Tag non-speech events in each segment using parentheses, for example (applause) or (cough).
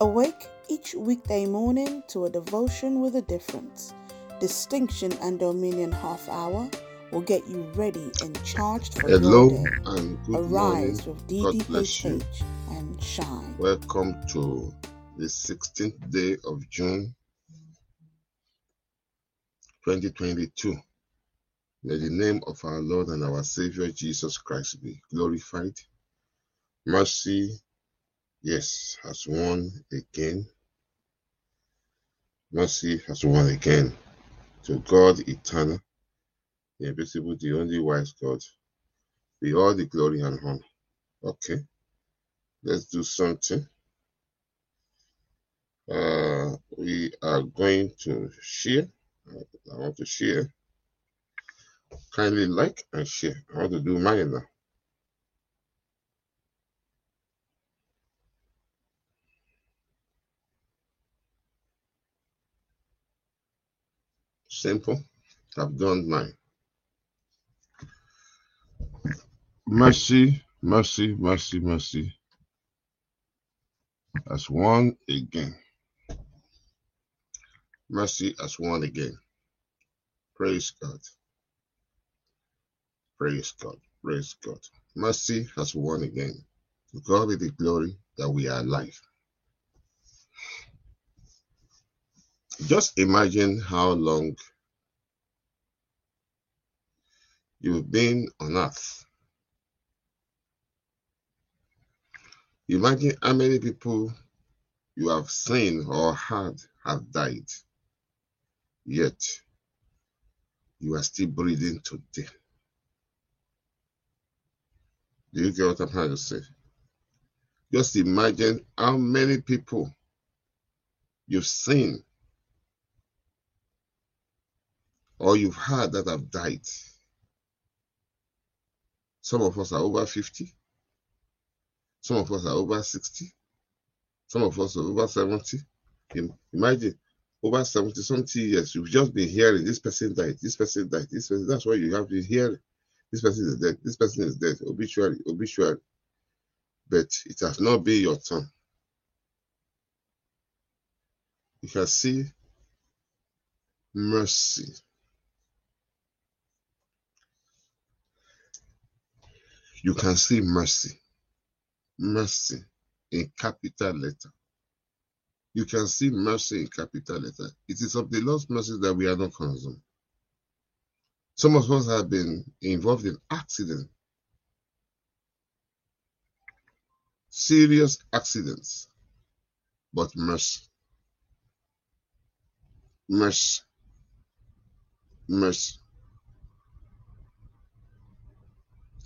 Awake each weekday morning to a devotion with a difference. Distinction and Dominion half hour will get you ready and charged for Hello your day. and good Arise morning. with bless and shine. Welcome to the 16th day of June 2022. May the name of our Lord and our Savior Jesus Christ be glorified. Mercy, yes, has won again. Mercy has won again. To God eternal, the invisible, the only wise God, be all the glory and honor. Okay, let's do something. Uh, we are going to share. I want to share. Kindly like and share. I want to do mine now. Simple. I've done mine. Mercy, mercy, mercy, mercy has won again. Mercy has won again. Praise God. Praise God. Praise God. Mercy has won again. To God be the glory that we are alive. Just imagine how long you've been on earth. Imagine how many people you have seen or heard have died, yet you are still breathing today. Do you get what I'm trying to say? Just imagine how many people you've seen or you've heard that have died. Some of us are over 50. Some of us are over 60. Some of us are over 70. Imagine over 70 something years, you've just been hearing this person died, this person died, this person. That's why you have been hearing this person is dead, this person is dead, obituary, obituary. But it has not been your turn. You can see mercy. You can see mercy. Mercy in capital letter. You can see mercy in capital letter. It is of the Lord's mercy that we are not consumed. Some of us have been involved in accidents, serious accidents, but mercy, mercy, mercy,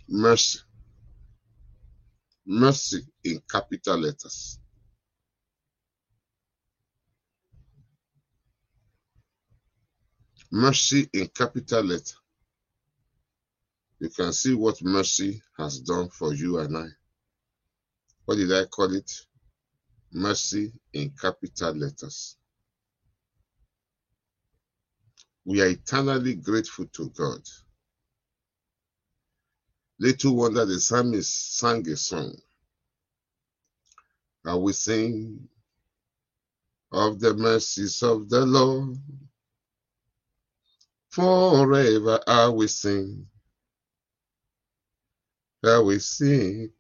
mercy, mercy in capital letters. Mercy in capital letter. You can see what mercy has done for you and I. What did I call it? Mercy in capital letters. We are eternally grateful to God. Little wonder the psalmist sang a song. And we sing of the mercies of the Lord. Forever I will sing. I will sing.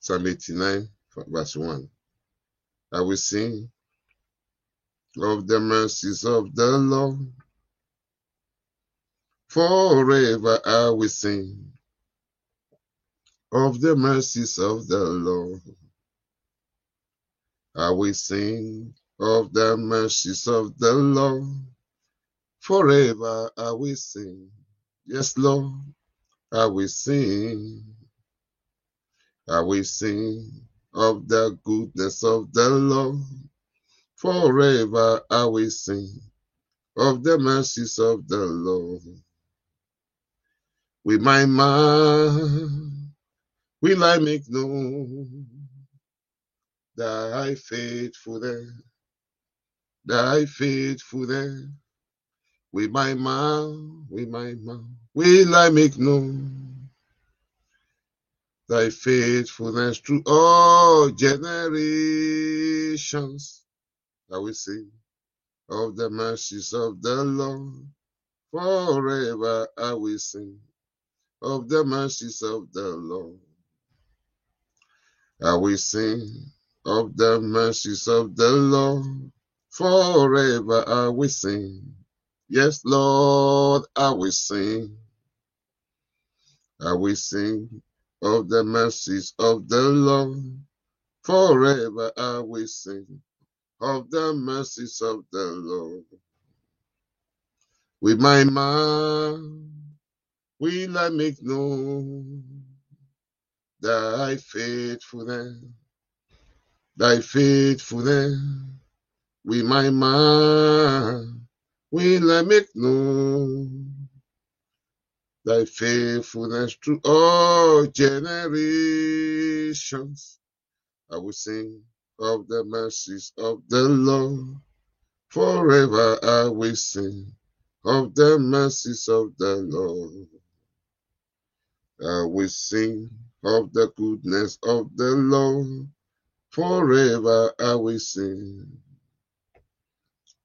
Psalm 89, verse 1. I will sing of the mercies of the Lord. Forever I will sing of the mercies of the Lord. I will sing of the mercies of the Lord. Forever I will sing. Yes, Lord, I will sing. I will sing of the goodness of the Lord. Forever I will sing of the mercies of the Lord. With my mouth will I make known thy faithfulness, thy faithfulness. With my mouth, with my mouth, will I make known thy faithfulness to all generations. I will sing of the mercies of the Lord. Forever I will sing of the mercies of the Lord. I will sing of the mercies of the Lord. Forever I will sing. Yes, Lord, I will sing. I will sing of the mercies of the Lord. Forever I will sing of the mercies of the Lord. With my mouth will I make known thy faithfulness, thy faithfulness. With my mouth will I make known thy faithfulness through all generations. I will sing of the mercies of the Lord. Forever I will sing of the mercies of the Lord. I will sing of the goodness of the Lord. Forever I will sing.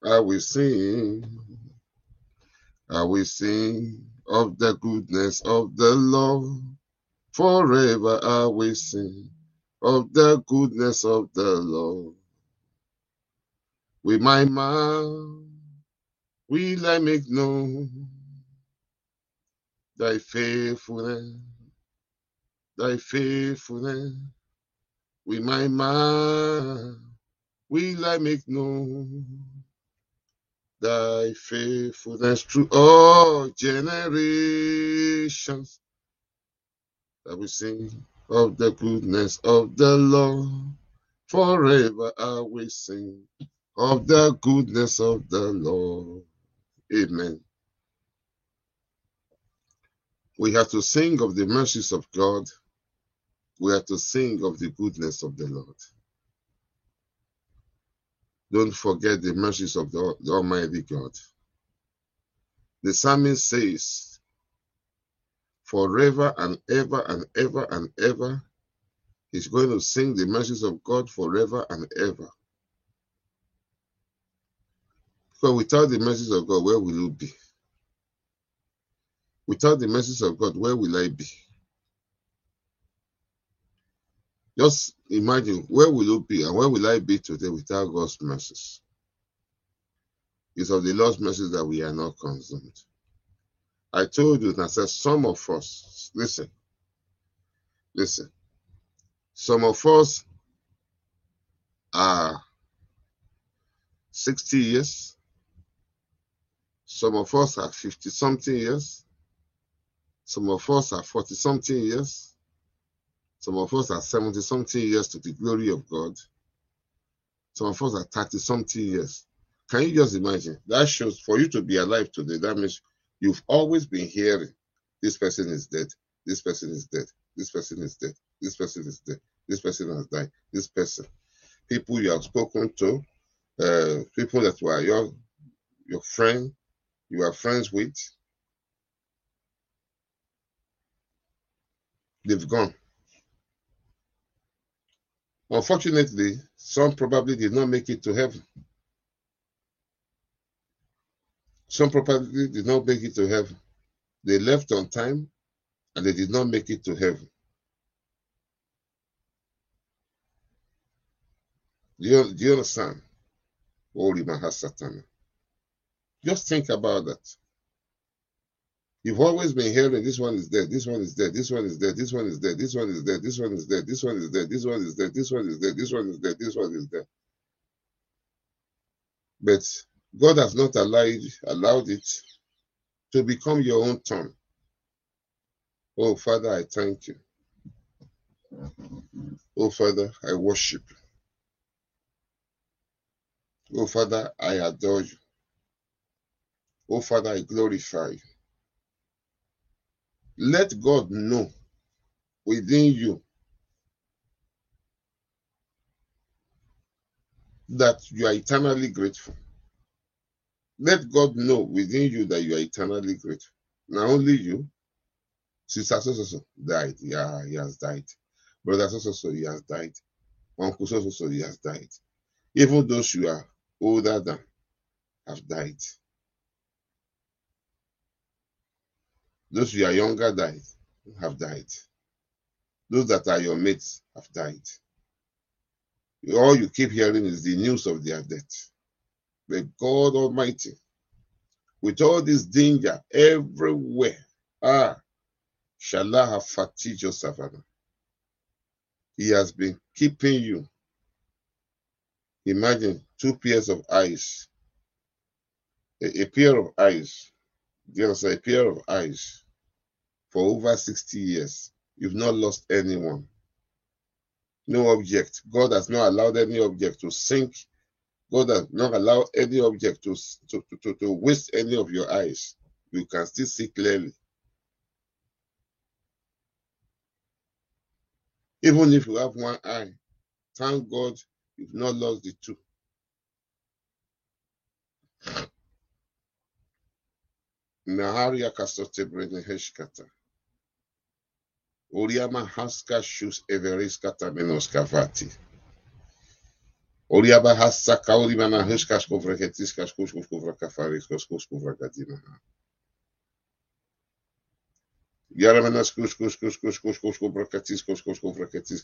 I will sing. I will sing of the goodness of the Lord. Forever I will sing of the goodness of the Lord. With my mouth will I make known thy faithfulness, thy faithfulness. With my mouth will I make known thy faithfulness through all generations. I will sing of the goodness of the Lord. Forever I will sing of the goodness of the Lord. Amen. We have to sing of the mercies of God. We are to sing of the goodness of the Lord. Don't forget the mercies of the, the Almighty God. The psalmist says, Forever and ever and ever and ever, he's going to sing the mercies of God forever and ever. Because without the mercies of God, where will you be? Without the mercies of God, where will I be? Just imagine where will you be and where will I be today without God's mercies? It's of the Lord's mercies that we are not consumed. I told you, and I said, some of us, listen, listen, some of us are 60 years, some of us are 50 something years, some of us are 40 something years, some of us are 70 something years to the glory of God, some of us are 30 something years. Can you just imagine? That shows for you to be alive today, that means you've always been hearing this person is dead, this person is dead, this person is dead, this person is dead, this person has died, this person. People you have spoken to, uh, people that were your your friend, you are friends with, they've gone. Unfortunately, some probably did not make it to heaven. Some probably did not make it to heaven. They left on time and they did not make it to heaven. Do you, do you understand? Holy Mahasatana. Just think about that. You've always been hearing this one is dead, this one is dead, this one is dead, this one is dead, this one is dead, this one is dead, this one is dead, this one is dead, this one is dead, this one is dead, this one is dead. But God has not allowed allowed it to become your own turn. Oh Father, I thank you. Oh Father, I worship. Oh Father, I adore you. Oh Father, I glorify you. Let God know within you that you are eternally grateful. Let God know within you that you are eternally grateful. Not only you, Sister so so so died. Yeah, he has died. Brother so so so he has died. Uncle so so so he has died. Even those who are older than have died. Those who are younger died have died. Those that are your mates have died. All you keep hearing is the news of their death. But God Almighty, with all this danger everywhere, ah, Shallah have fatigued your savannah. He has been keeping you. Imagine two pairs of eyes, a, a pair of eyes, just a pair of eyes for over 60 years. You've not lost anyone. No object. God has not allowed any object to sink. God has not allowed any object to, to, to, to waste any of your eyes. You can still see clearly. Even if you have one eye, thank God you've not lost the two. Naharia kasote brene heshkata. Oriama haska shus everiska tamenos kavati.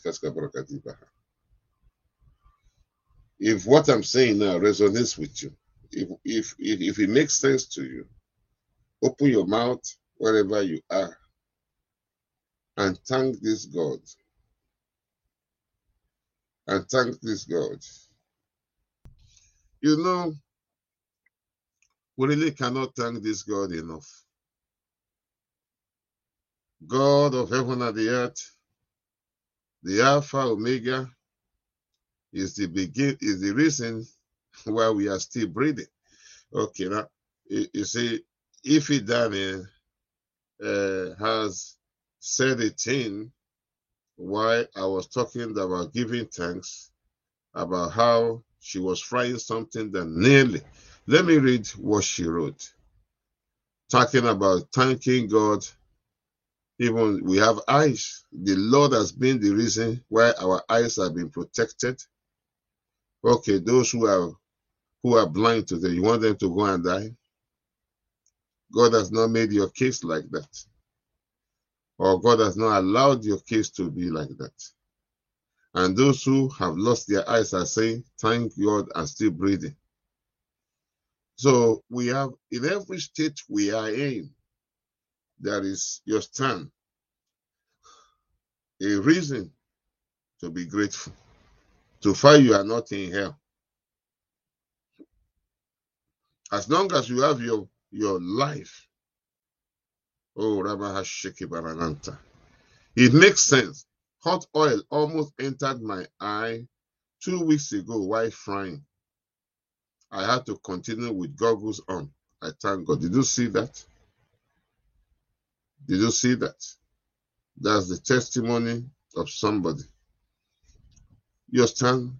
Kaska brakadibaha. If what I'm saying now resonates with you, if, if if if it makes sense to you, open your mouth wherever you are and thank this God. And thank this God. You know, we really cannot thank this God enough. God of heaven and the earth, the Alpha Omega, is the begin is the reason (laughs) why we are still breathing. Okay, now you, you see, if Daniel uh, has said it in why I was talking about giving thanks, about how she was frying something that nearly. Let me read what she wrote. Talking about thanking God. Even we have eyes. The Lord has been the reason why our eyes have been protected. Okay, those who are who are blind today, you want them to go and die? God has not made your case like that or God has not allowed your case to be like that. And those who have lost their eyes are saying, Thank God, I'm still breathing. So we have in every state we are in, there is your stand, a reason to be grateful, to find you are not in hell. As long as you have your, your life, Oh, Rabba Hashiki Barananta. It makes sense. Hot oil almost entered my eye two weeks ago while frying. I had to continue with goggles on. I thank God. Did you see that? Did you see that? That's the testimony of somebody. You understand?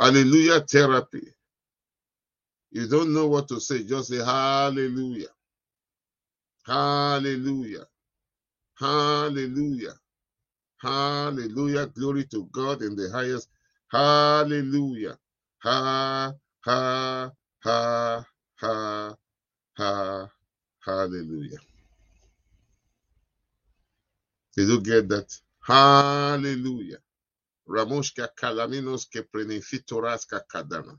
Hallelujah therapy. You don't know what to say, just say hallelujah. Hallelujah. Hallelujah. Hallelujah. Glory to God in the highest. Hallelujah. Ha, ha, ha, ha, ha. Hallelujah. Did you get that? Hallelujah. Ramoshka kalaminos ke prenefitoraska kadana.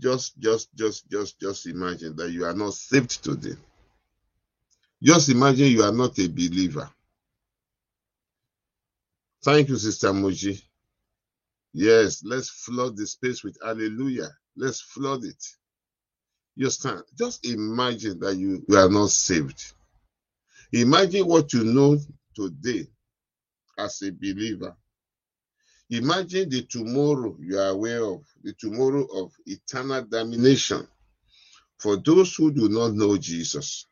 Just, just, just, just, just imagine that you are not saved today. Just imagine you are not a believer. Thank you, Sister Moji. Yes, let's flood the space with hallelujah. Let's flood it. You stand. Just imagine that you, you are not saved. Imagine what you know today as a believer. Imagine the tomorrow you are aware of, the tomorrow of eternal damnation for those who do not know Jesus.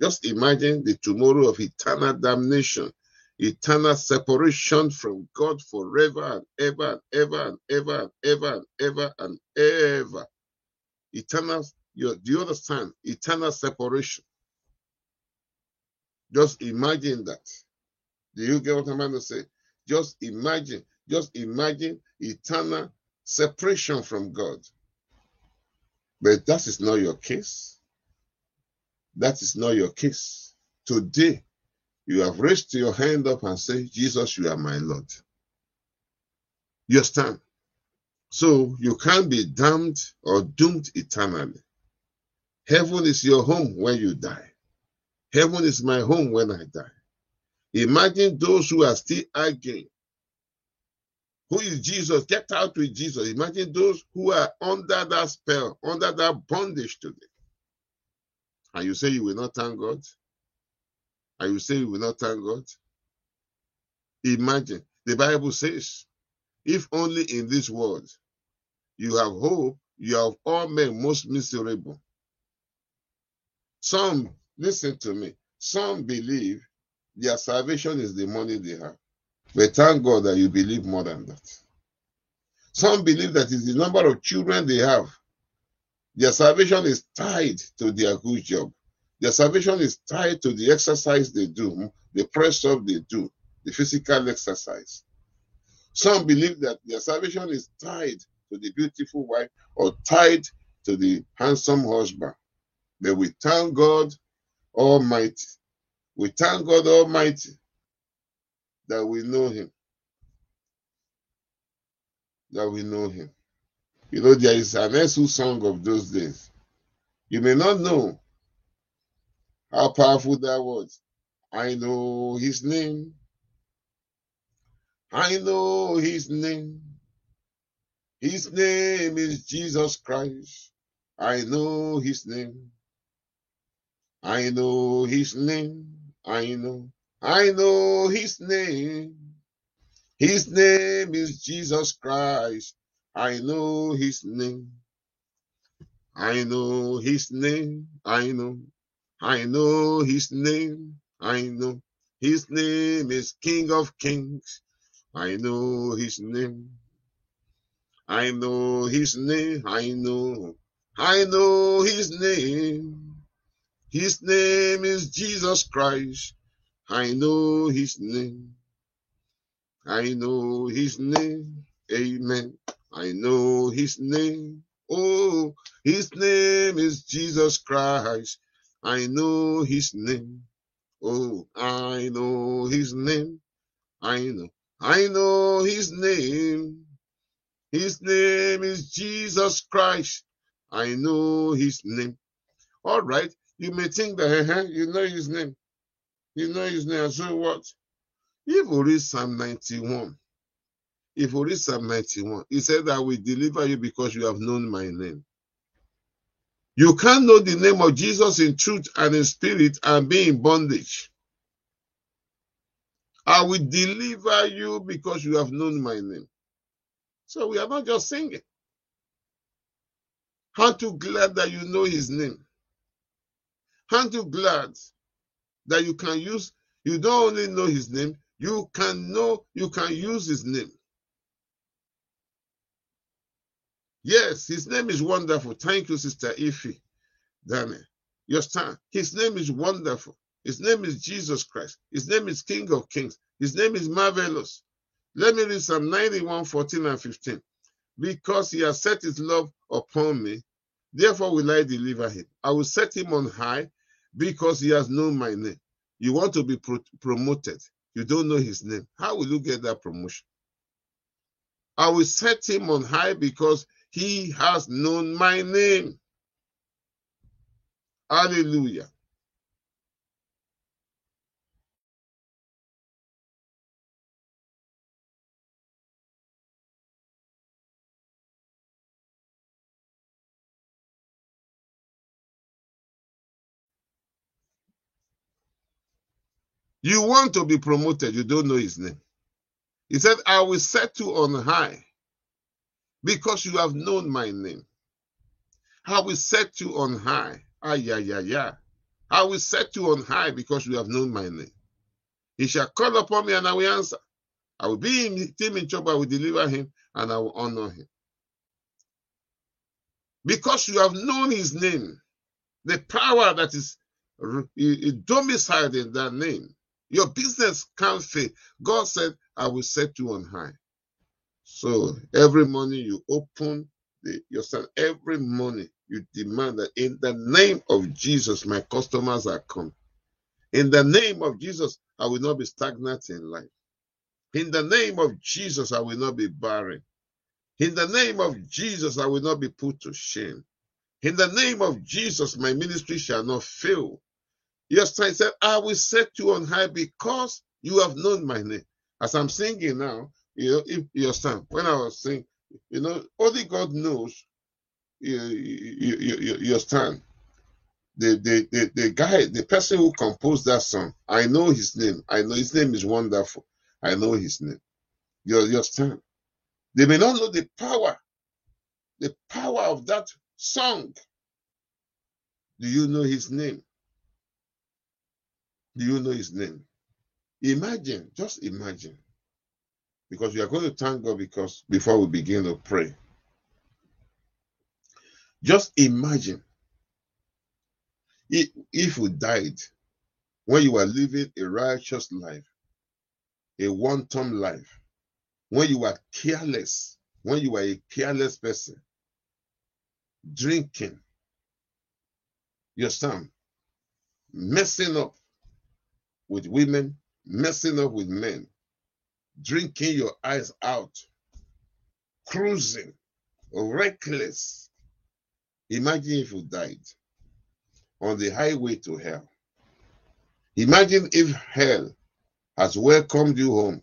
Just imagine the tomorrow of eternal damnation, eternal separation from God forever and ever and ever and ever and ever and ever and ever. Eternal, you, do you understand? Eternal separation. Just imagine that. Do you get what I'm trying to say? Just imagine, just imagine eternal separation from God. But that is not your case. That is not your case. Today, you have raised your hand up and say, Jesus, you are my Lord. You stand. So you can't be damned or doomed eternally. Heaven is your home when you die. Heaven is my home when I die. Imagine those who are still arguing. Who is Jesus? Get out with Jesus. Imagine those who are under that spell, under that bondage today. And you say you will not thank God? And you say you will not thank God? Imagine. The Bible says, if only in this world you have hope, you have all men most miserable. Some, listen to me, some believe their salvation is the money they have. But thank God that you believe more than that. Some believe that it's the number of children they have. Their salvation is tied to their good job. Their salvation is tied to the exercise they do, the press up they do, the physical exercise. Some believe that their salvation is tied to the beautiful wife or tied to the handsome husband. But we thank God Almighty. We thank God Almighty that we know Him. That we know Him. You know, there is an Esu song of those days. You may not know how powerful that was. I know His name. I know His name. His name is Jesus Christ. I know His name. I know His name. I know. I know His name. His name is Jesus Christ. I know His name. I know His name. I know. I know His name. I know. His name is King of Kings. I know His name. I know His name. I know. I know His name. His name is Jesus Christ. I know his name. I know his name. Amen. I know his name. Oh, his name is Jesus Christ. I know his name. Oh, I know his name. I know. I know his name. His name is Jesus Christ. I know his name. All right. You may think that uh, (laughs) you know his name. You know his name. So what? If we read Psalm 91, if we read Psalm 91, he said, I will deliver you because you have known my name. You can't know the name of Jesus in truth and in spirit and be in bondage. I will deliver you because you have known my name. So we are not just singing. Aren't you glad that you know his name? Aren't you glad that you can use, you don't only know his name, you can know, you can use his name. Yes, his name is wonderful. Thank you, Sister Ife. Daniel. You understand? His name is wonderful. His name is Jesus Christ. His name is King of Kings. His name is marvelous. Let me read Psalm 91, 14 and 15. Because he has set his love upon me, therefore will I deliver him. I will set him on high because he has known my name. You want to be pro promoted. You don't know his name. How will you get that promotion? I will set him on high because he has known my name. Hallelujah. You want to be promoted, you don't know his name. He said, I will set you on high because you have known my name. I will set you on high. Ah, yeah, yeah, yeah. I will set you on high because you have known my name. He shall call upon me and I will answer. I will be in him in trouble, I will deliver him and I will honor him. Because you have known his name, the power that is domiciled in that name, your business can't fail. God said, I will set you on high. So every morning you open the, your son, every morning you demand that in the name of Jesus, my customers are come. In the name of Jesus, I will not be stagnant in life. In the name of Jesus, I will not be barren. In the name of Jesus, I will not be put to shame. In the name of Jesus, my ministry shall not fail. Yes, I said, I will set you on high because you have known my name. As I'm singing now, you know, if you understand, when I was singing, you know, only God knows you, you, you, you, you understand. The, the, the, the guy, the person who composed that song, I know his name. I know his name is wonderful. I know his name. You, you understand? They may not know the power, the power of that song. Do you know his name? Do you know his name? Imagine, just imagine. Because we are going to thank God because before we begin to pray. Just imagine if, if you died when you were living a righteous life, a one time life, when you were careless, when you were a careless person, drinking, your son, messing up with women, messing up with men, drinking your eyes out, cruising, reckless. Imagine if you died on the highway to hell. Imagine if hell has welcomed you home.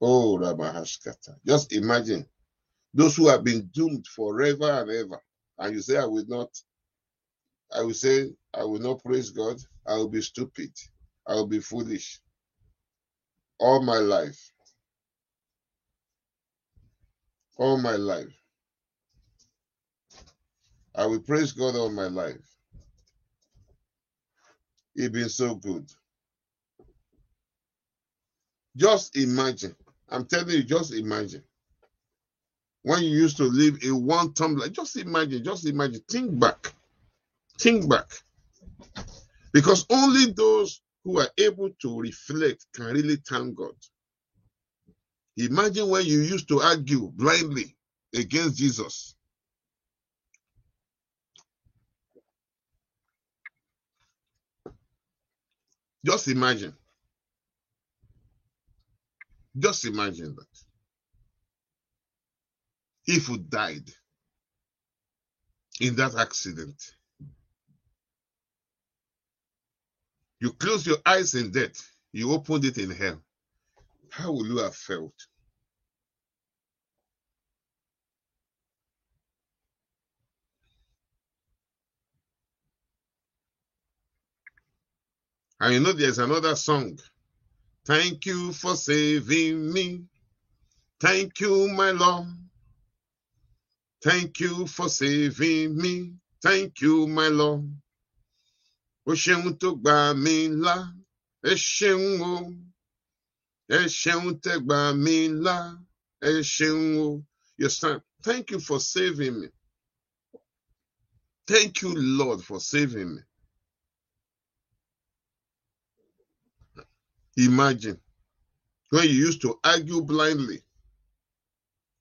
Oh, Ramahashkata. Just imagine those who have been doomed forever and ever. And you say, I will not, I will say, I will not praise God. I will be stupid. I will be foolish. All my life. All my life. I will praise God all my life. He's been so good. Just imagine. I'm telling you, just imagine. When you used to live in one life, just imagine, just imagine. Think back. Think back. Because only those who are able to reflect can really thank God. Imagine when you used to argue blindly against Jesus. Just imagine. Just imagine that. If you died in that accident, you close your eyes in death, you opened it in hell, how will you have felt? And you know, there's another song. Thank you for saving me. Thank you, my Lord. Thank you for saving me. Thank you, my Lord. O ṣeun tó gbà mí là. Ẹ ṣeun o. Ẹ ṣeun tẹ́ gbà mí là. Ẹ ṣeun o. You stand. Thank you for saving me. Thank you, Lord, for saving me. Imagine when you used to argue blindly.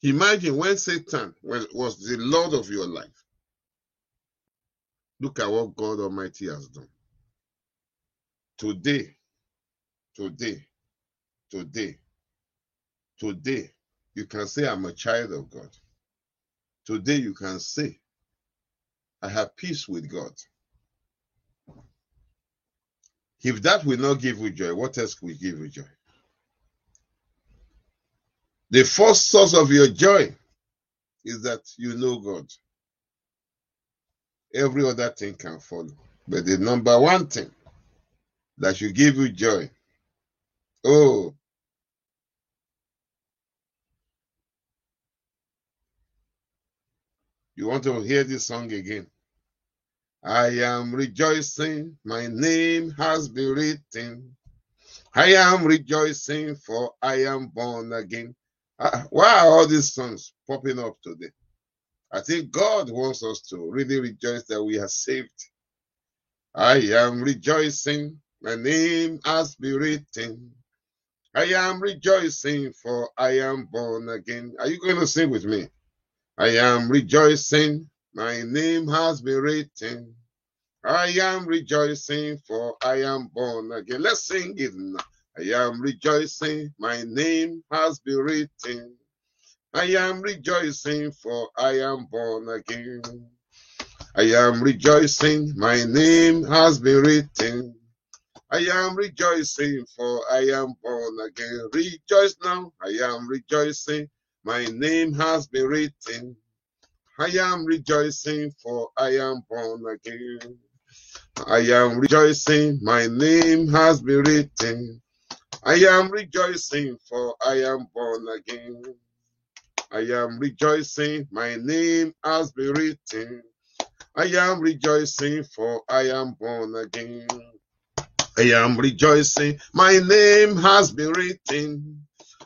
Imagine when Satan was the Lord of your life. Look at what God Almighty has done. Today, today, today, today, you can say, I'm a child of God. Today, you can say, I have peace with God. If that will not give you joy, what else will give you joy? The first source of your joy is that you know God. Every other thing can follow. But the number one thing that should give you joy. Oh, you want to hear this song again. I am rejoicing, my name has been written. I am rejoicing, for I am born again. Uh, why are all these songs popping up today? I think God wants us to really rejoice that we are saved. I am rejoicing, my name has been written. I am rejoicing, for I am born again. Are you going to sing with me? I am rejoicing, my name has been written. I am rejoicing, for I am born again. Let's sing it now. I am rejoicing, my name has been written. I am rejoicing, for I am born again. I am rejoicing, my name has been written. I am rejoicing, for I am born again. Rejoice now, I am rejoicing, my name has been written. I am rejoicing, for I am born again. I am rejoicing, my name has been written. I am rejoicing, for I am born again. I am rejoicing, my name has been written. I am rejoicing, for I am born again. I am rejoicing, my name has been written.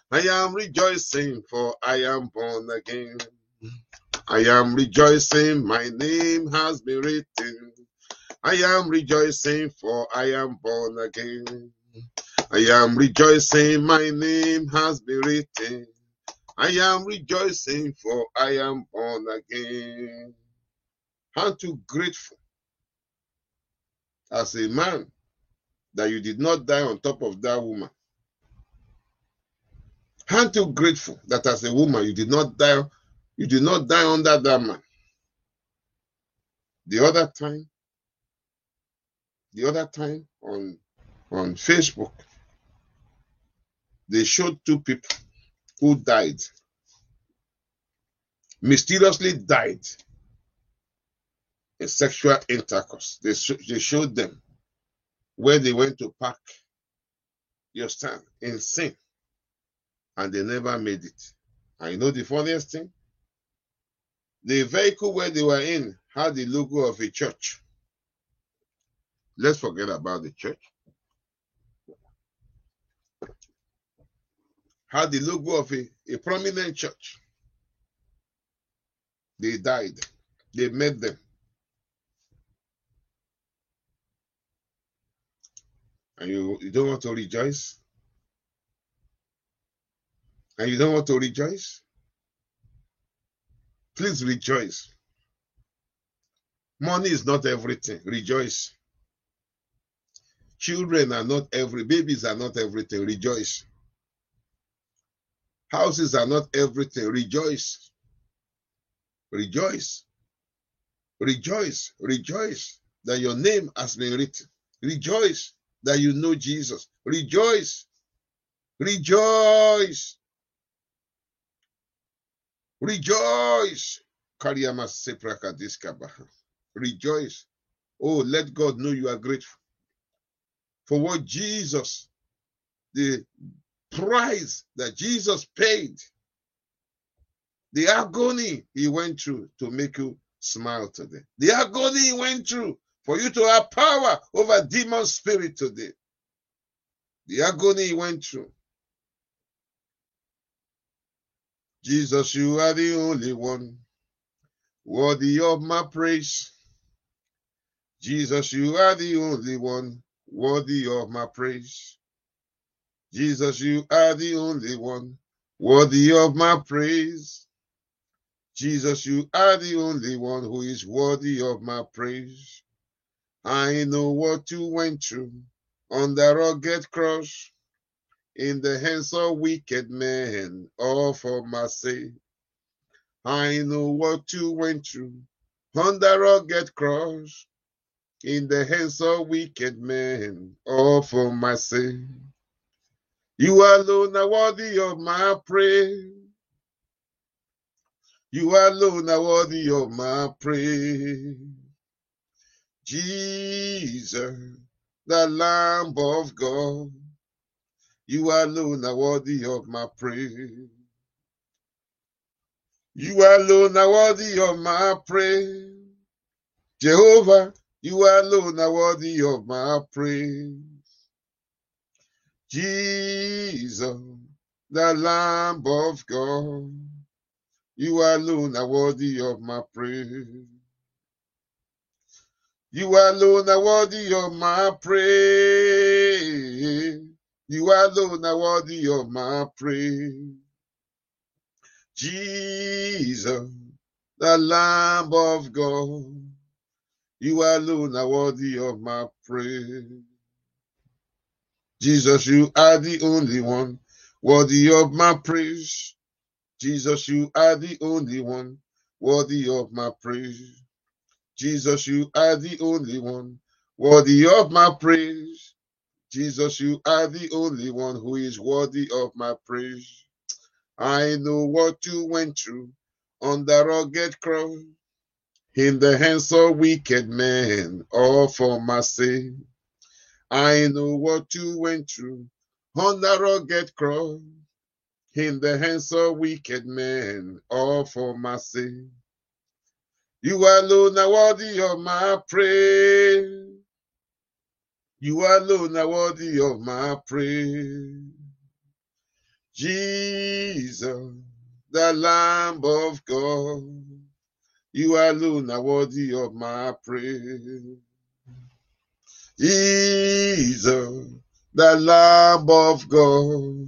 I am rejoicing, for I am born again. I am rejoicing, my name has been written. I am rejoicing, for I am born again. I am rejoicing, my name has been written. I am rejoicing, for I am born again. How too grateful as a man that you did not die on top of that woman. Aren't you grateful that as a woman you did not die, you did not die under that man. The other time, the other time on on Facebook, they showed two people who died, mysteriously died in sexual intercourse. They, they showed them where they went to park your stand in sin and they never made it. And you know the funniest thing? The vehicle where they were in had the logo of a church. Let's forget about the church. Had the logo of a, a prominent church. They died. They met them. And you, you don't want to rejoice? And you don't want to rejoice? Please rejoice. Money is not everything. Rejoice. Children are not every, babies are not everything. Rejoice. Houses are not everything. Rejoice. Rejoice. Rejoice. Rejoice that your name has been written. Rejoice that you know Jesus. Rejoice. Rejoice. Rejoice. Rejoice. Oh, let God know you are grateful for what Jesus, the price that Jesus paid, the agony he went through to make you smile today, the agony he went through for you to have power over demon spirit today, the agony he went through. Jesus, you are the only one worthy of my praise. Jesus, you are the only one worthy of my praise. Jesus, you are the only one worthy of my praise. Jesus, you are the only one who is worthy of my praise. I know what you went through on the rugged cross in the hands of wicked men, all for my sake. I know what you went through on the rugged cross in the hands of wicked men, all for my sake. You alone are worthy of my praise. You alone are worthy of my praise. Jesus, the Lamb of God, you alone are worthy of my praise. You alone are worthy of my praise. Jehovah, you alone are worthy of my praise. Jesus, the Lamb of God, you alone are worthy of my praise. You alone are worthy of my praise. You alone are worthy of my praise. Jesus, the Lamb of God, you alone are worthy of my praise. Jesus, you are the only one worthy of my praise. Jesus, you are the only one worthy of my praise. Jesus, you are the only one worthy of my praise. Jesus, you are the only one who is worthy of my praise. I know what you went through on the rugged cross in the hands of wicked men, all for my sake. I know what you went through on the rugged cross in the hands of wicked men, all for my sake. You alone are worthy of my praise. You alone are worthy of my praise. Jesus, the Lamb of God, you alone are worthy of my praise. Jesus, the Lamb of God,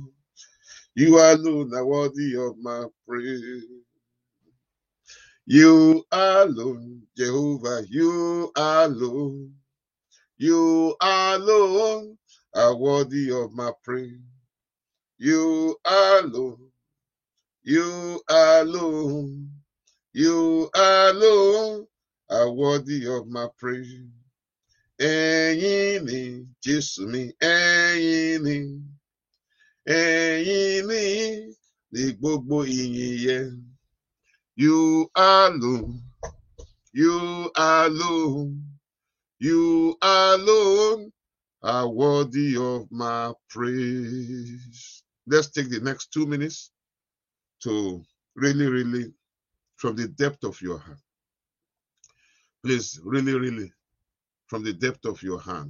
you alone are worthy of my praise. You alone, Jehovah, you alone, you alone are worthy of my praise. You alone, you alone, you alone are worthy of my praise. Ẹ̀yin ni Jésù mi, ẹ̀yin ni, ni gbogbo ìyìn yẹn. You alone, you alone, you alone are worthy of my praise. Let's take the next two minutes to really, really, from the depth of your heart. Please, really, really, from the depth of your heart.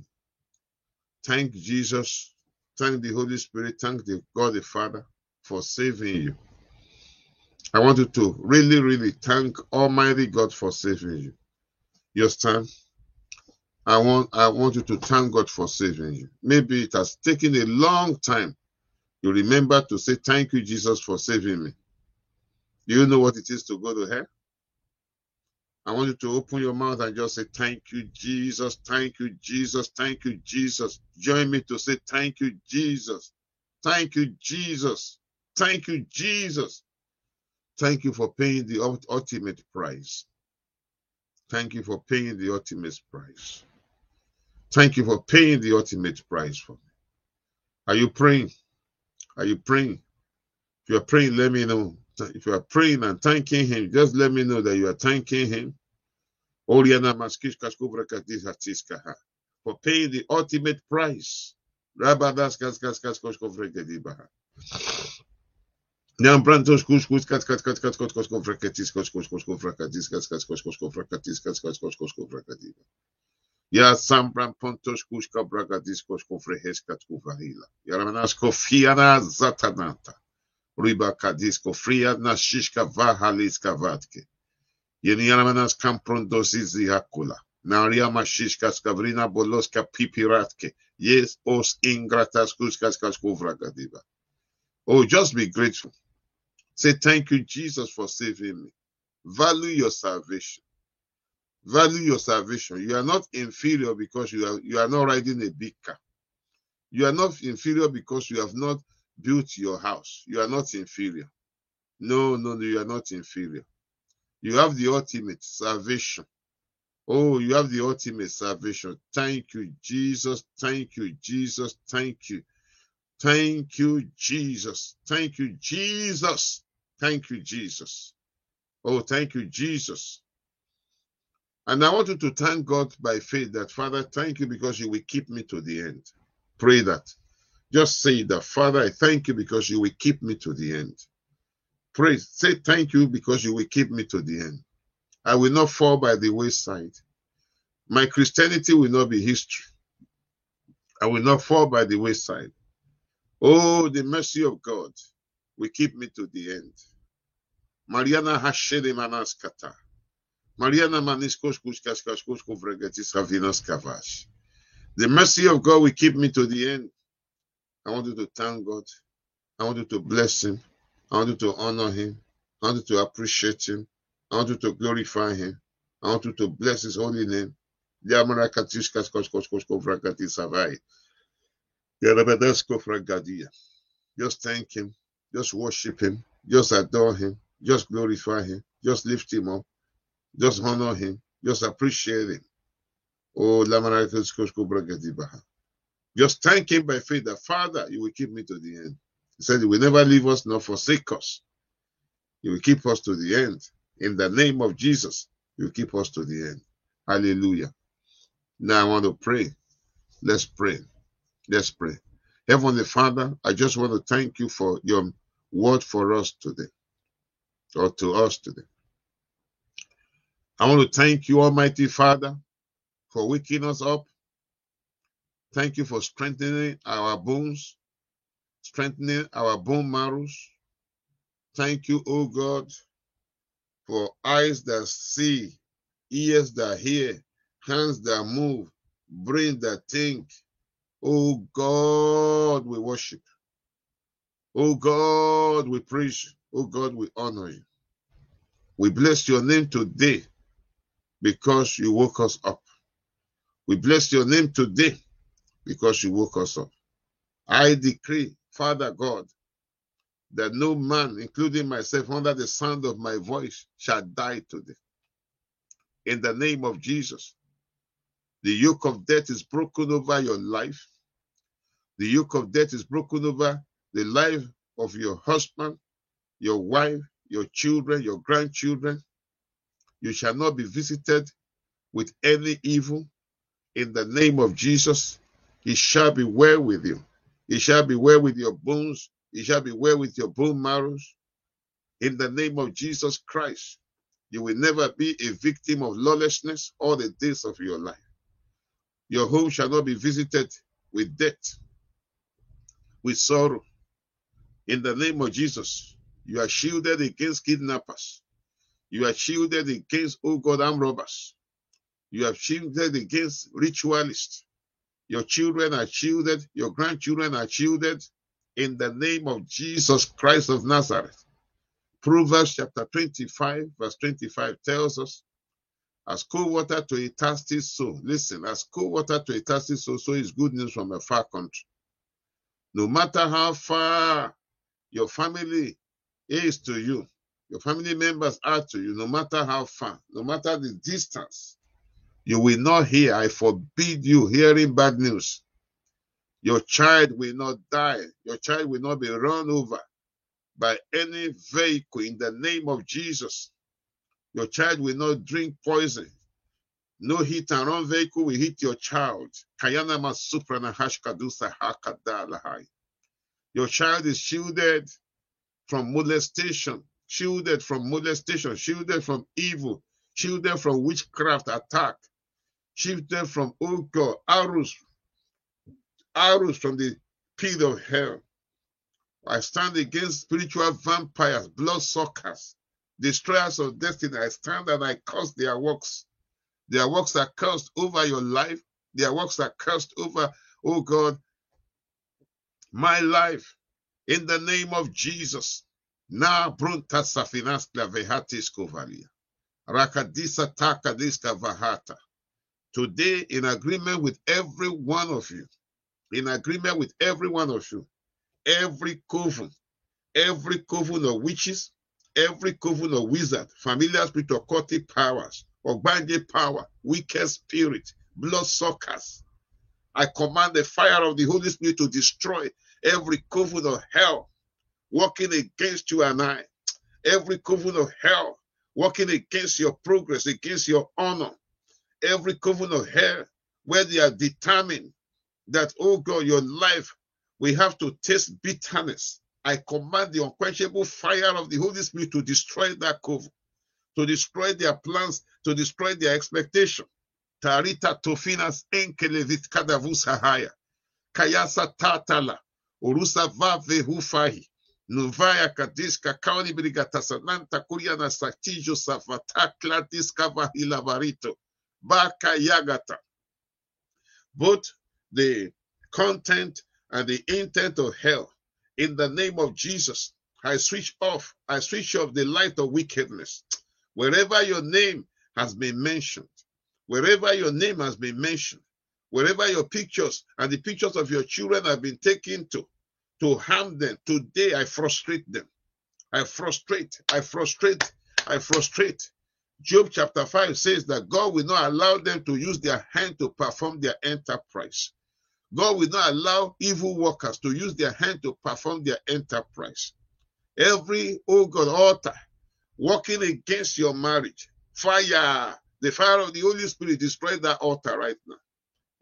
Thank Jesus, thank the Holy Spirit, thank the God the Father for saving you. I want you to really, really thank Almighty God for saving you. You understand? I want I want you to thank God for saving you. Maybe it has taken a long time. You remember to say thank you, Jesus, for saving me. Do you know what it is to go to hell? I want you to open your mouth and just say, Thank you, Jesus. Thank you, Jesus. Thank you, Jesus. Join me to say, Thank you, Jesus. Thank you, Jesus. Thank you, Jesus. Thank you for paying the ultimate price. Thank you for paying the ultimate price. Thank you for paying the ultimate price for me. Are you praying? Are you praying? If you are praying, let me know. If you are praying and thanking Him, just let me know that you are thanking Him. For paying the ultimate price. Nemam plan to škuš kuš kac kac kac kac kac kac kac frakatis kac kac kac kac frakatis kac kac kac kac frakatis kac kac kac kac frakatis. Ja sam plan pontos kuš kac frakatis kac kac frehes kac kac frahila. Ja ramenas на zatanata. Riba kadis kofriadna shishka vahaliska vatke. Jeni ja ramenas kam prontos izi hakula. Naria mashishka skavrina boloska pipiratke. Yes os ingratas kuš kac kac kac frakativa. Oh, just be grateful. Say, Thank you, Jesus, for saving me. Value your salvation. Value your salvation. You are not inferior because you are you are not riding a big car. You are not inferior because you have not built your house. You are not inferior. No, no, no, you are not inferior. You have the ultimate salvation. Oh, you have the ultimate salvation. Thank you, Jesus. Thank you, Jesus. Thank you. Thank you, Jesus. Thank you, Jesus. Thank you, Jesus. Oh, thank you, Jesus. And I want you to thank God by faith that, Father, thank you because you will keep me to the end. Pray that. Just say that, Father, I thank you because you will keep me to the end. Praise. Say thank you because you will keep me to the end. I will not fall by the wayside. My Christianity will not be history. I will not fall by the wayside. Oh, the mercy of God will keep me to the end. Mariana Hashede Manaskata. Mariana Maniskos Kuskaskaskosko Vregetis Havinas Kavash. The mercy of God will keep me to the end. I want you to thank God. I want you to bless Him. I want you to honor Him. I want you to appreciate Him. I want you to glorify Him. I want you to bless His holy name. Just thank Him. Just worship Him. Just adore Him. Just glorify Him. Just lift Him up. Just honor Him. Just appreciate Him. Oh, just thank Him by faith that Father, you will keep me to the end. He said, He will never leave us nor forsake us. He will keep us to the end. In the name of Jesus, He will keep us to the end. Hallelujah. Now I want to pray. Let's pray. Let's pray. Heavenly Father, I just want to thank you for your word for us today, or to us today. I want to thank you, Almighty Father, for waking us up. Thank you for strengthening our bones, strengthening our bone marrows. Thank you, O God, for eyes that see, ears that hear, hands that move, brain that think. Oh God, we worship. Oh God, we praise. Oh God, we honor you. We bless your name today because you woke us up. We bless your name today because you woke us up. I decree, Father God, that no man, including myself, under the sound of my voice, shall die today. In the name of Jesus, the yoke of death is broken over your life. The yoke of death is broken over the life of your husband, your wife, your children, your grandchildren. You shall not be visited with any evil in the name of Jesus. It shall be well with you. It shall be well with your bones. It shall be well with your bone marrows. In the name of Jesus Christ, you will never be a victim of lawlessness all the days of your life. Your home shall not be visited with death, with sorrow. In the name of Jesus, you are shielded against kidnappers. You are shielded against, oh God, robbers. You are shielded against ritualists. Your children are shielded. Your grandchildren are shielded in the name of Jesus Christ of Nazareth. Proverbs chapter 25, verse 25 tells us, as cold water to a thirsty soul. Listen, as cold water to a thirsty soul, so is good news from a far country. No matter how far your family is to you, your family members are to you, no matter how far, no matter the distance, you will not hear. I forbid you hearing bad news. Your child will not die. Your child will not be run over by any vehicle in the name of Jesus. Your child will not drink poison. No hit and run vehicle will hit your child. Your child is shielded from molestation, shielded from molestation, shielded from evil, shielded from witchcraft attack, shielded from, God, arrows, arrows from the pit of hell. I stand against spiritual vampires, blood suckers, destroyers of destiny. I stand and I curse their works. Their works are cursed over your life. Their works are cursed over, oh God, my life. In the name of Jesus. Na brunta safinas klavehatis kovalia. Rakadisa takadiska vahata today in agreement with every one of you, in agreement with every one of you, every coven, every coven of witches, every coven of wizard, familiar spirit, occultic powers, ogbanje power, wicked spirit, blood suckers. I command the fire of the Holy Spirit to destroy every coven of hell working against you and I, every coven of hell working against your progress, against your honor, every coven of hell where they are determined that, oh God, your life, we have to taste bitterness. I command the unquenchable fire of the Holy Spirit to destroy that coven, to destroy their plans, to destroy their expectation. Tarita tofinas enkelevit kadavus hahaya. Kayasa tatala. Urusa vave hufahi. Nuvaya kadiska kauni brigatasananta kuriana saktijo safata klatiska vahila varito. Baka yagata. Both the content and the intent of hell in the name of Jesus. I switch off, I switch off the light of wickedness. Wherever your name has been mentioned, wherever your name has been mentioned, wherever your pictures and the pictures of your children have been taken to, to harm them, today I frustrate them. I frustrate, I frustrate, I frustrate. Job chapter 5 says that God will not allow them to use their hand to perform their enterprise. God will not allow evil workers to use their hand to perform their enterprise. Every, oh God, altar working against your marriage, fire, the fire of the Holy Spirit destroy that altar right now.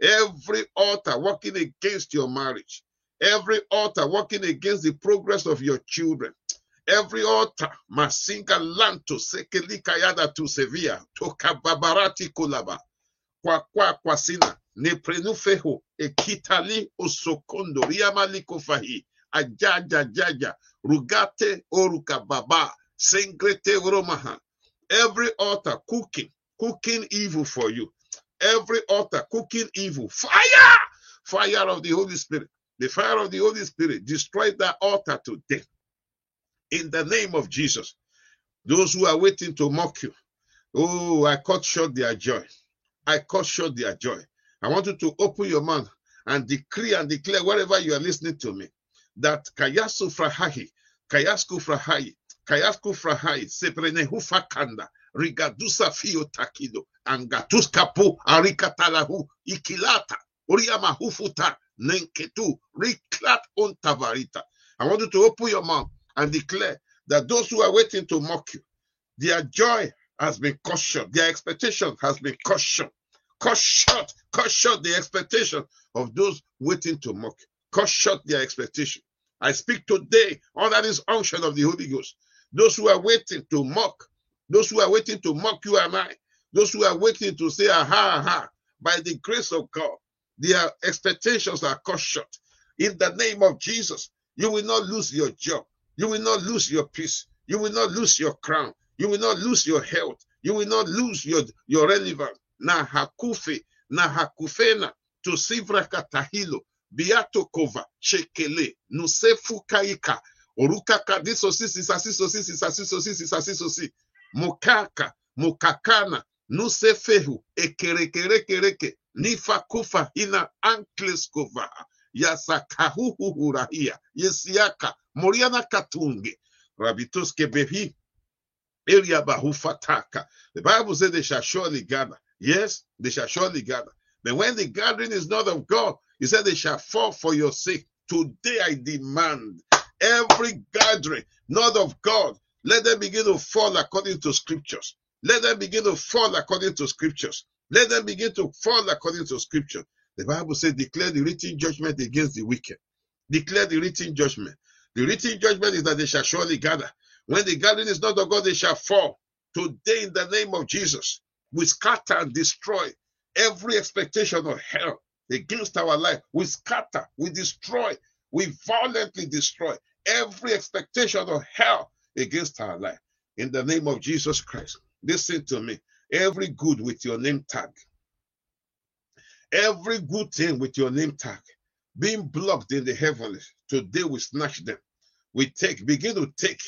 Every altar working against your marriage, every altar working against the progress of your children, every altar, masinga lanto sekelika yada to sevilla, to kababarati kulaba, kwa kwa kwasina, neprenufeho ekitali osokondo. Riamaliko fahi ajaja jaja. Rugate oruka baba sengrete romaha every altar cooking cooking evil for you. Every altar cooking evil. Fire! Fire of the holy spirit. The fire of the holy spirit destroy that altar today. In the name of jesus. Those who are waiting to mock you. Oh i cut short their joy. I cut short their joy. I want you to open your mouth and decree and declare wherever you are listening to me that Kayasu Frahahi, Kayasku Frahahi, Kayasku Frahahi, Seprene Hufakanda, Rigadusa Fio Takido, Angatuskapu, Arikatalahu, Ikilata, Uriama Hufuta, Nenketu, Riklat Ontavarita. I want you to open your mouth and declare that those who are waiting to mock you, their joy has been cautioned, their expectation has been cautioned Cut short, cut short the expectation of those waiting to mock. Cut short their expectation. I speak today under this unction of the Holy Ghost. Those who are waiting to mock, those who are waiting to mock you and I, those who are waiting to say, aha, aha, by the grace of God, their expectations are cut short. In the name of Jesus, you will not lose your job. You will not lose your peace. You will not lose your crown. You will not lose your health. You will not lose your, your relevance na hakufe na hakufena tusivra katahilo biatokova shekele nusefu kaika oruka kadiso sisi sasiso sisi sasiso sisi sasiso si mukaka mukakana nusefehu ekerekerekereke nifakufa hina ankleskova yasakahuhuhurahia yesiaka moriana katunge rabituske behi Elia bahufataka. The Bible says they shall surely gather. Yes, they shall surely gather. But when the gathering is not of God, he said they shall fall for your sake. Today I demand every gathering not of God, let them begin to fall according to scriptures. Let them begin to fall according to scriptures. Let them begin to fall according to scripture. The Bible says, declare the written judgment against the wicked. Declare the written judgment. The written judgment is that they shall surely gather. When the gathering is not of God, they shall fall. Today, in the name of Jesus, we scatter and destroy every expectation of hell against our life. We scatter, we destroy, we violently destroy every expectation of hell against our life. In the name of Jesus Christ, listen to me. Every good with your name tag, every good thing with your name tag being blocked in the heavens, today we snatch them. We take, begin to take,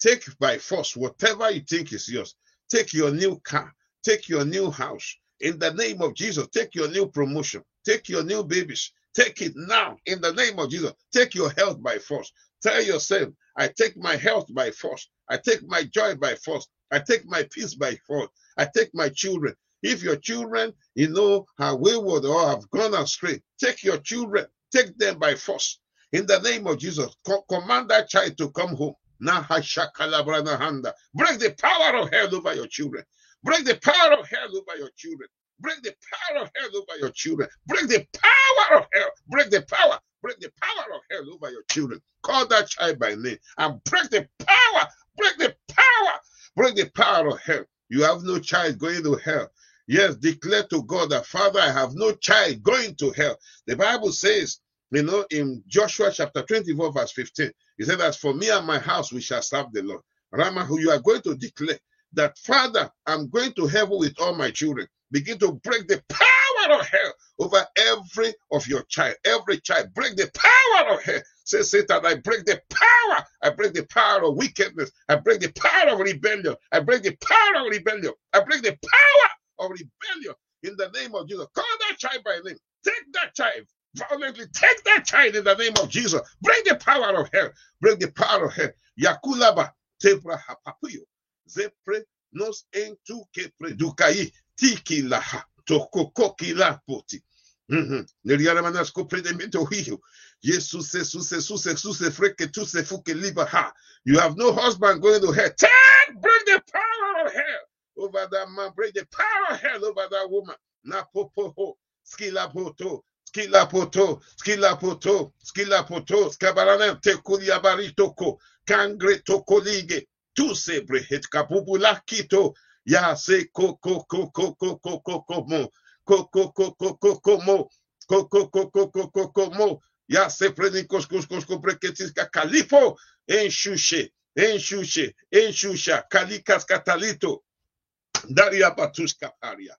take by force whatever you think is yours. Take your new car, Take your new house in the name of Jesus. Take your new promotion. Take your new babies. Take it now in the name of Jesus. Take your health by force. Tell yourself, I take my health by force. I take my joy by force. I take my peace by force. I take my children. If your children, you know, are wayward or have gone astray, take your children, take them by force. In the name of Jesus, co- command that child to come home. Break the power of hell over your children. Break the power of hell over your children. Break the power of hell over your children. Break the power of hell. Break the power. Break the power of hell over your children. Call that child by name and break the power, break the power, break the power of hell. You have no child going to hell. Yes, declare to God that, Father, I have no child going to hell. The Bible says, you know, in Joshua chapter 24, verse 15, he said, As for me and my house, we shall serve the Lord. Rama, who you are going to declare that, Father, I'm going to heaven with all my children. Begin to break the power of hell over every of your child, every child. Break the power of hell. Say, Satan, I break the power. I break the power of wickedness. I break the power of rebellion. I break the power of rebellion. I break the power of rebellion in the name of Jesus. Call that child by name. Take that child violently. Take that child in the name of Jesus. Bring the power of hell. Bring the power of hell. Yakulaba tebra hapapuyo. Zepre nos entu kepre dukai tiki laha tokokoki la poti. Mhm. Neriara manas compredamento hiyo. Jesus Jesus Jesus Jesus freke tu se fuke liba ha. You have no husband going to hell. Take, bring the power of hell over that man. Bring the power of hell over that woman. Na popoho, skila poto, skila poto, skila poto, skila poto, skabarana te kulia baritoko, kangre toko lige, tu se brehet kapubula Yase koko koko koko koko mo. Koko koko koko mo. Koko koko koko koko mo. Yase preni kos kos kopreketiska kalifo. Enxuxe, enxuxe, enxuxa. Kalikas catalito. Daria batus kaparia.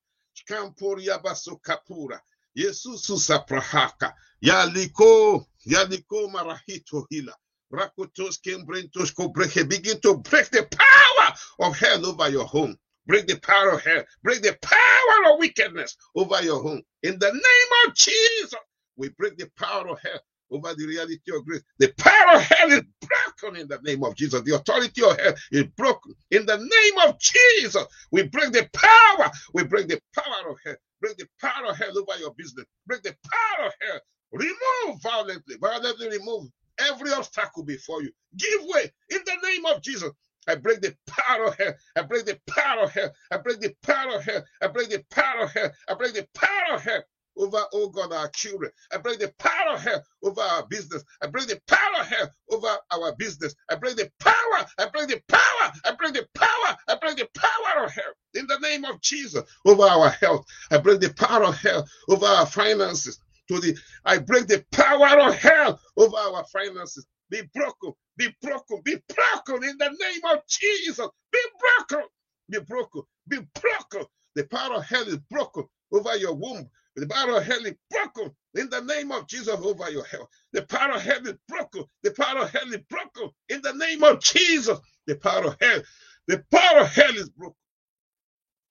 Kamporia baso kapura. Yesusu saprahaka. Yaliko, yaliko marahito hila. Rakutos kembrentos kobrehe. Begin to break the power of hell over your home. Break the power of hell. Break the power of wickedness over your home. In the name of Jesus, we break the power of hell over the reality of grace. The power of hell is broken in the name of Jesus. The authority of hell is broken in the name of Jesus. We break the power. We break the power of hell. Break the power of hell over your business. Break the power of hell. Remove violently, violently remove every obstacle before you. Give way in the name of Jesus. I break the power of hell. I break the power of hell. I break the power of hell. I break the power of hell. I break the power of hell over, oh God, our children. I break the power of hell over our business. I break the power of hell over our business. I break the power. I break the power. I break the power. I break the power of hell in the name of Jesus over our health. I break the power of hell over our finances. To the, I break the power of hell over our finances. Be broken, be broken, be broken in the name of Jesus. Be broken, be broken, be broken. The power of hell is broken over your womb. The power of hell is broken in the name of Jesus over your health. The power of hell is broken. The power of hell is broken in the name of Jesus. The power of hell, the power of hell is broken.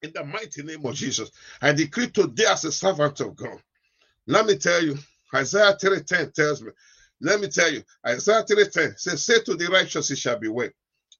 In the mighty name of Jesus, I decree today as a servant of God. Let me tell you, Isaiah 3:10 tells me. Let me tell you, Isaiah 3:10 says, "Say to the righteous, it shall be well."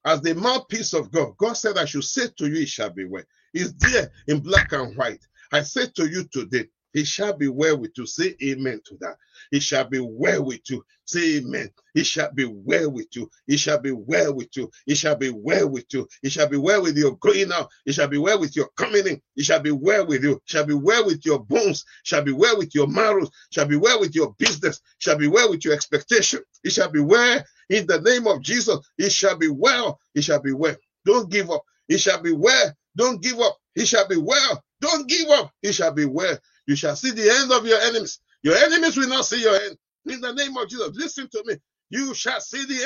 As the mouthpiece of God, God said, "I should say to you, it shall be well." It's there in black and white. I say to you today, it shall be well with you. Say amen to that. It shall be well with you. Say amen. It shall be well with you. It shall be well with you. It shall be well with you. It shall be well with your going out. It shall be well with your coming in. It shall be well with you. Shall be well with your bones. Shall be well with your marrows. Shall be well with your business. Shall be well with your expectation. It shall be well in the name of Jesus. It shall be well. It shall be well. Don't give up. It shall be well. Don't give up. It shall be well. Don't give up. It shall be well. You shall see the end of your enemies. Your enemies will not see your end. In the name of Jesus, listen to me. You shall see the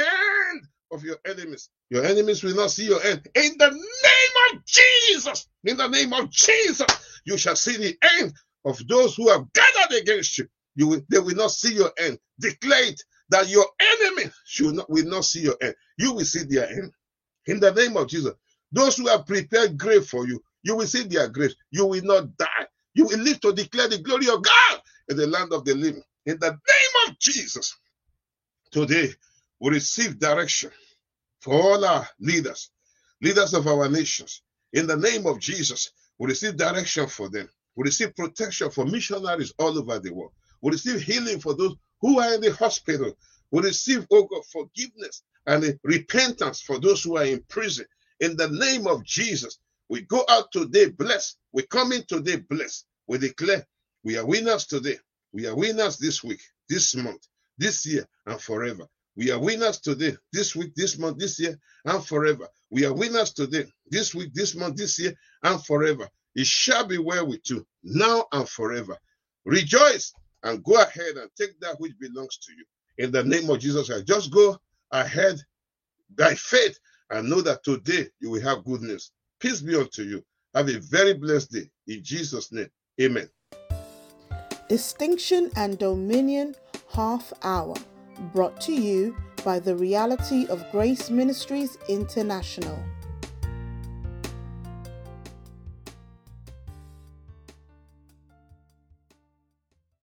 end of your enemies. Your enemies will not see your end. In the name of Jesus, in the name of Jesus, you shall see the end of those who have gathered against you. You will, they will not see your end. Declare it that your enemy should not, will not see your end. You will see their end. In the name of Jesus, those who have prepared grave for you, you will see their graves. You will not die. You will live to declare the glory of God in the land of the living. In the name of Jesus, today we receive direction for all our leaders, leaders of our nations. In the name of Jesus, we receive direction for them. We receive protection for missionaries all over the world. We receive healing for those who are in the hospital. We receive, oh God, forgiveness and repentance for those who are in prison. In the name of Jesus, we go out today blessed. We come in today blessed. We declare we are winners today. We are winners this week, this month, this year, and forever. We are winners today, this week, this month, this year, and forever. We are winners today, this week, this month, this year, and forever. It shall be well with you, now and forever. Rejoice and go ahead and take that which belongs to you. In the name of Jesus Christ, just go ahead by faith and know that today you will have good news. Peace be unto you. Have a very blessed day. In Jesus' name, amen. Distinction and Dominion Half Hour, brought to you by the Reality of Grace Ministries International.